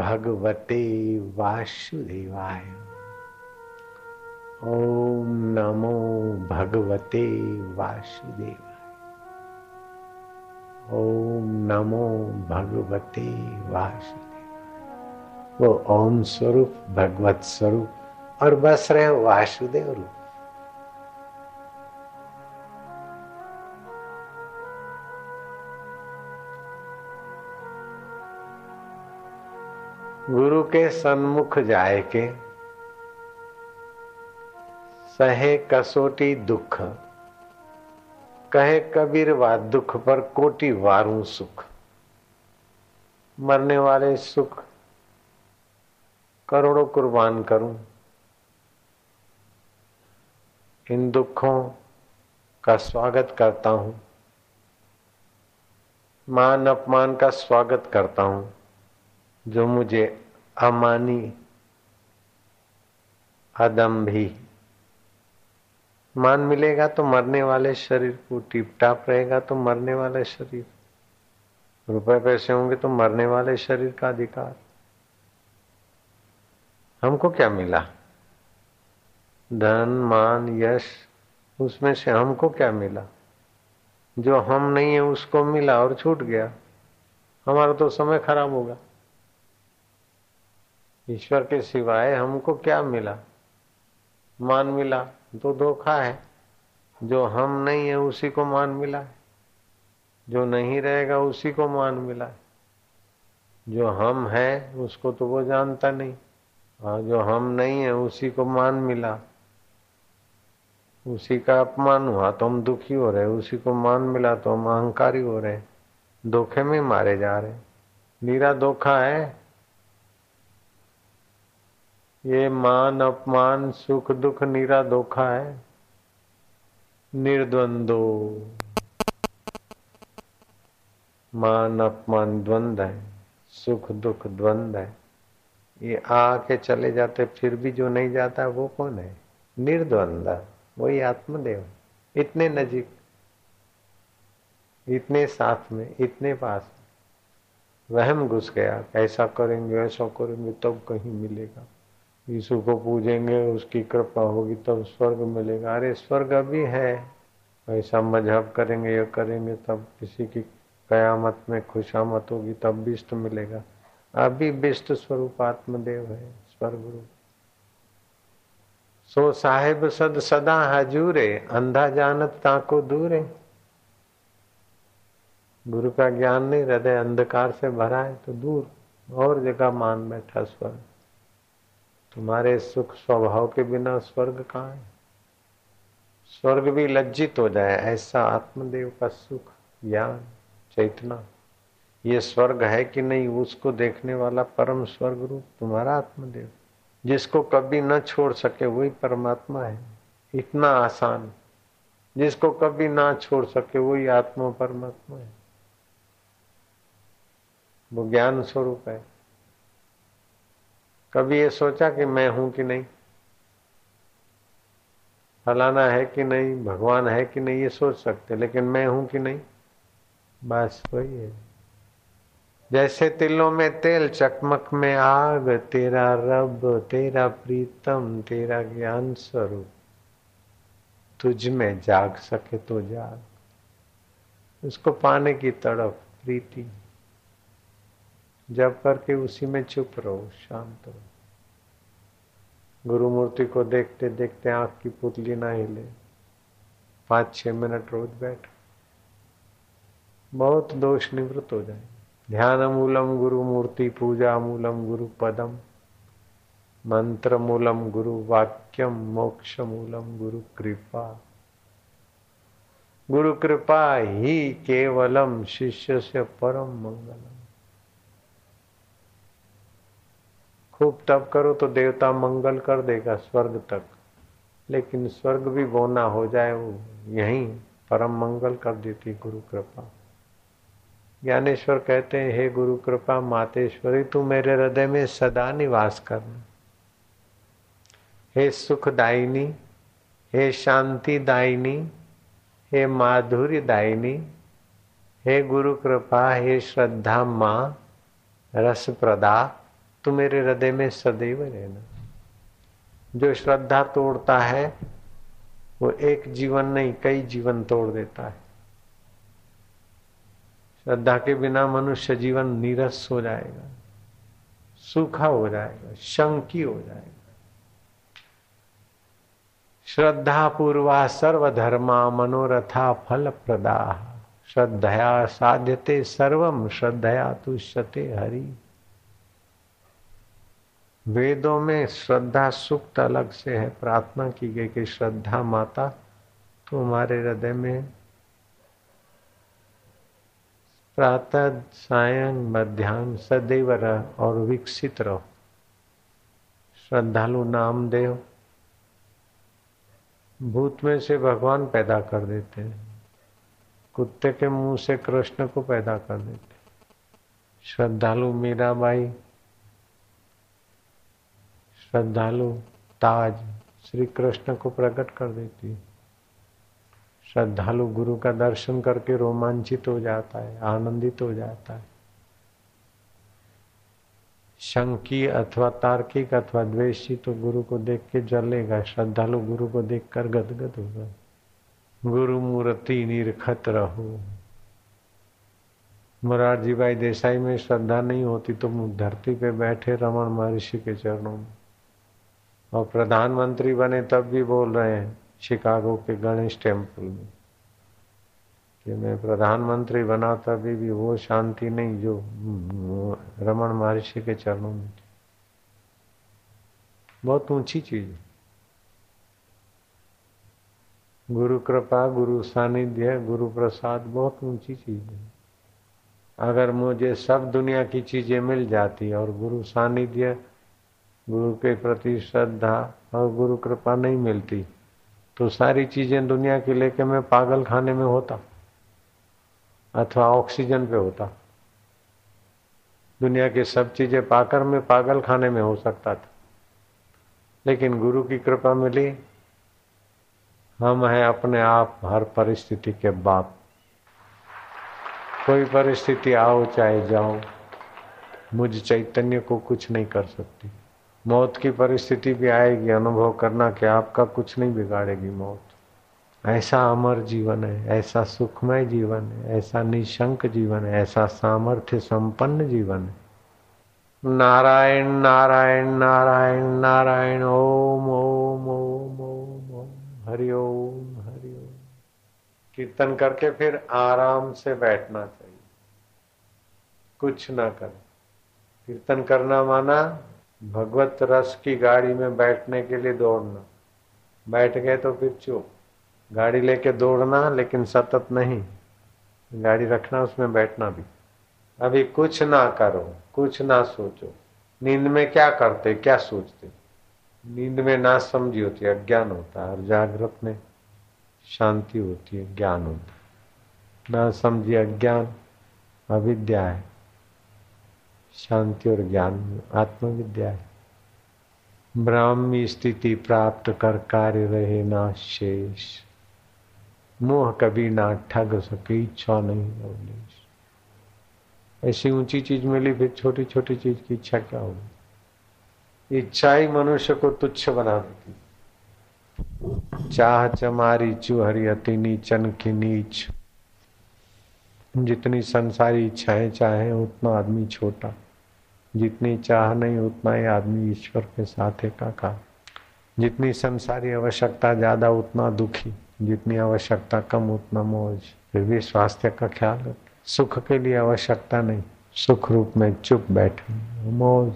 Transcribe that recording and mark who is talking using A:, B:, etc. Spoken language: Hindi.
A: भगवते वासुदेवाय। ओम नमो भगवते वासुदेवाय। ओम नमो भगवते वासुदेव वो ओम स्वरूप, भगवत स्वरूप और बस रहे वासुदेव रूप। गुरु के सन्मुख जाए के सहे कसोटी दुख, कहे कबीर वा दुख पर कोटि वारू सुख। मरने वाले सुख करोड़ों कुर्बान करूँ। इन दुखों का स्वागत करता हूँ। मान अपमान का स्वागत करता हूँ। जो मुझे अमानी अदम भी मान मिलेगा तो मरने वाले शरीर को टिप टाप रहेगा तो मरने वाले शरीर। रुपए पैसे होंगे तो मरने वाले शरीर का अधिकार। हमको क्या मिला? धन, मान, यश, उसमें से हमको क्या मिला? जो हम नहीं है उसको मिला और छूट गया। हमारा तो समय खराब होगा। ईश्वर के सिवाय हमको क्या मिला? मान मिला तो धोखा है। जो हम नहीं है, उसी को मान मिला है। जो नहीं रहेगा, उसी को मान मिला है। जो हम है, उसको तो वो जानता नहीं। हाँ जो हम नहीं है, उसी को मान मिला। उसी का अपमान हुआ तो हम दुखी हो रहे उसी को मान मिला तो हम अहंकारी हो रहे धोखे में मारे जा रहे नीरा धोखा है। ये मान, अपमान, सुख, दुख, नीरा, धोखा है। निर्द्वंदो। मान, अपमान, द्वंद है। सुख, दुख, द्वंद है। ये आके चले जाते, फिर भी जो नहीं जाता, वो कौन है? निर्द्वंद। वही आत्मदेव। इतने नजीक। इतने साथ में, इतने पास। वहम घुस गया। ऐसा करेंगे ऐसा करेंगे, तब तो कहीं मिलेगा। यीशु को पूजेंगे, उसकी कृपा होगी, तब स्वर्ग मिलेगा। अरे, स्वर्ग अभी है। ऐसा मज़हब करेंगे, या करेंगे, तब किसी की कयामत में खुशामत होगी, तब बिष्ट मिलेगा। अभी बिष्ट स्वरूप आत्मदेव है स्वर्ग रूप सो साहेब सद सदा हजूरे, अंधा जानत ताको दूरे। गुरु का ज्ञान नहीं, हृदय अंधकार से भरा है तो दूर, और जगह मान बैठा स्वर्ग। तुम्हारे सुख स्वभाव के बिना स्वर्ग कहाँ है? स्वर्ग भी लज्जित हो जाए, ऐसा आत्मदेव का सुख, ज्ञान, चैतना। ये स्वर्ग है कि नहीं, उसको देखने वाला परम स्वर्ग रूप तुम्हारा आत्मदेव। जिसको कभी न छोड़ सके, वही परमात्मा है। इतना आसान। जिसको कभी ना छोड़ सके, वही आत्मा परमात्मा है। वो ज्ञान स्वरूप है। कभी ये सोचा कि मैं हूँ कि नहीं? फलाना है कि नहीं? भगवान है कि नहीं? ये सोच सकते, लेकिन मैं हूँ कि नहीं? बस वही है। जैसे तिलों में तेल, चकमक में आग, तेरा रब, तेरा प्रीतम, तेरा ज्ञान स्वरूप। तुझ में जाग सके तो जाग। उसको पाने की तड़प, प्रीति। जब करके उसी में चुप रहो, शांत रहो। गुरु मूर्ति को देखते देखते आँख की पुतली ना हिले। पाँच छह मिनट रोज बैठ। बहुत दोष निवृत्त हो जाए। ध्यान मूलम गुरु मूर्ति पूजा मूलम गुरु पदम मंत्र मूलम गुरु वाक्यम मोक्ष मूलम गुरु कृपा। गुरु कृपा ही केवलम शिष्य से परम मंगलम। खूब तप करो तो देवता मंगल कर देगा स्वर्ग तक। लेकिन स्वर्ग भी बोना हो जाए, वो यहीं परम मंगल कर देती गुरु कृपा। ज्ञानेश्वर कहते हैं, हे गुरु कृपा, मातेश्वरी, तू मेरे हृदय में सदा निवास करना हे सुखदायिनी, हे शांति दायिनी हे माधुर्य दायिनी हे गुरु कृपा, हे श्रद्धा माँ रस प्रदा तू मेरे हृदय में सदैव रहना। जो श्रद्धा तोड़ता है, वो एक जीवन नहीं, कई जीवन तोड़ देता है। श्रद्धा के बिना मनुष्य जीवन नीरस हो जाएगा, सूखा हो जाएगा, शंकी हो जाएगा। श्रद्धा पूर्वा सर्वधर्मा मनोरथा फल प्रदा श्रद्धया साध्यते सर्वम श्रद्धया तुष्यते हरि। वेदों में श्रद्धा सुक्त अलग से है। प्रार्थना की गई कि श्रद्धा माता, तुम्हारे तो हृदय में प्रातः, सायं मध्यान्ह सदैव रह और विकसित रहो। श्रद्धालु नाम देव भूत में से भगवान पैदा कर देते हैं। कुत्ते के मुँह से कृष्ण को पैदा कर देते श्रद्धालु मीराबाई श्रद्धालु ताज श्री कृष्ण को प्रकट कर देती श्रद्धालु गुरु का दर्शन करके रोमांचित हो जाता है, आनंदित हो जाता है। शंकी अथवा तार्किक अथवा द्वेषी तो गुरु को देख के जलेगा, श्रद्धालु गुरु को देख कर गदगद होगा। गुरु मूर्ति निरखत रहो। मुरारजी भाई देसाई में श्रद्धा नहीं होती तो धरती पे बैठे रमन महर्षि के चरणों में। और प्रधानमंत्री बने तब भी बोल रहे हैं, शिकागो के गणेश टेंपल में। कि मैं प्रधानमंत्री बना तभी भी वो शांति नहीं जो रमन महर्षि के चरणों में थी। बहुत ऊँची चीज़ है। गुरु कृपा, गुरु सानिध्य, गुरु प्रसाद, बहुत ऊँची चीज़ है। अगर मुझे सब दुनिया की चीज़ें मिल जाती और गुरु सानिध्य गुरु के प्रति श्रद्धा और गुरु कृपा नहीं मिलती। तो सारी चीज़ें दुनिया की लेके मैं पागल खाने में होता। अथवा ऑक्सीजन पे होता। दुनिया की सब चीज़ें पाकर मैं पागल खाने में हो सकता था। लेकिन गुरु की कृपा मिली। हम हैं अपने आप हर परिस्थिति के बाप। कोई परिस्थिति आओ चाहे जाओ। मुझ चैतन्य को कुछ नहीं कर सकती। मौत की परिस्थिति भी आएगी, अनुभव करना कि आपका कुछ नहीं बिगाड़ेगी मौत। ऐसा अमर जीवन है, ऐसा सुखमय जीवन है, ऐसा निशंक जीवन है, ऐसा सामर्थ्य संपन्न जीवन है। नारायण नारायण नारायण नारायण, ओम ओम ओम ओम ओम, हरि ओम हरि ओम। कीर्तन करके फिर आराम से बैठना चाहिए। कुछ ना कर। कीर्तन करना माना भगवत रस की गाड़ी में बैठने के लिए दौड़ना। बैठ गए तो फिर चुप। गाड़ी लेके दौड़ना, लेकिन सतत नहीं। गाड़ी रखना, उसमें बैठना भी। अभी कुछ ना करो, कुछ ना सोचो। नींद में क्या करते, क्या सोचते? नींद में ना समझी होती है अज्ञान होता है। और जागृत में शांति होती है, ज्ञान होता है। ना समझी अज्ञान, अविद्या है। शांति और ज्ञान, आत्मविद्या है। ब्राह्मी स्थिति प्राप्त कर कार्य रहे ना शेष। मोह कभी ना ठग सके, इच्छा नहीं ऐसी ऊँची चीज़ मिली, फिर छोटी छोटी चीज़ की इच्छा क्या होगी? इच्छा ही मनुष्य को तुच्छ बना देती। चाह चमारी चूहरी अति नीचन की नीच। जितनी संसारी इच्छाएँ चाहे, उतना आदमी छोटा। जितनी चाह नहीं, उतना ही आदमी ईश्वर के साथ एकाकार। जितनी संसारी आवश्यकता ज़्यादा, उतना दुखी। जितनी आवश्यकता कम, उतना मौज। फिर भी स्वास्थ्य का ख्याल सुख के लिए आवश्यकता नहीं। सुख रूप में चुप बैठे। मौज।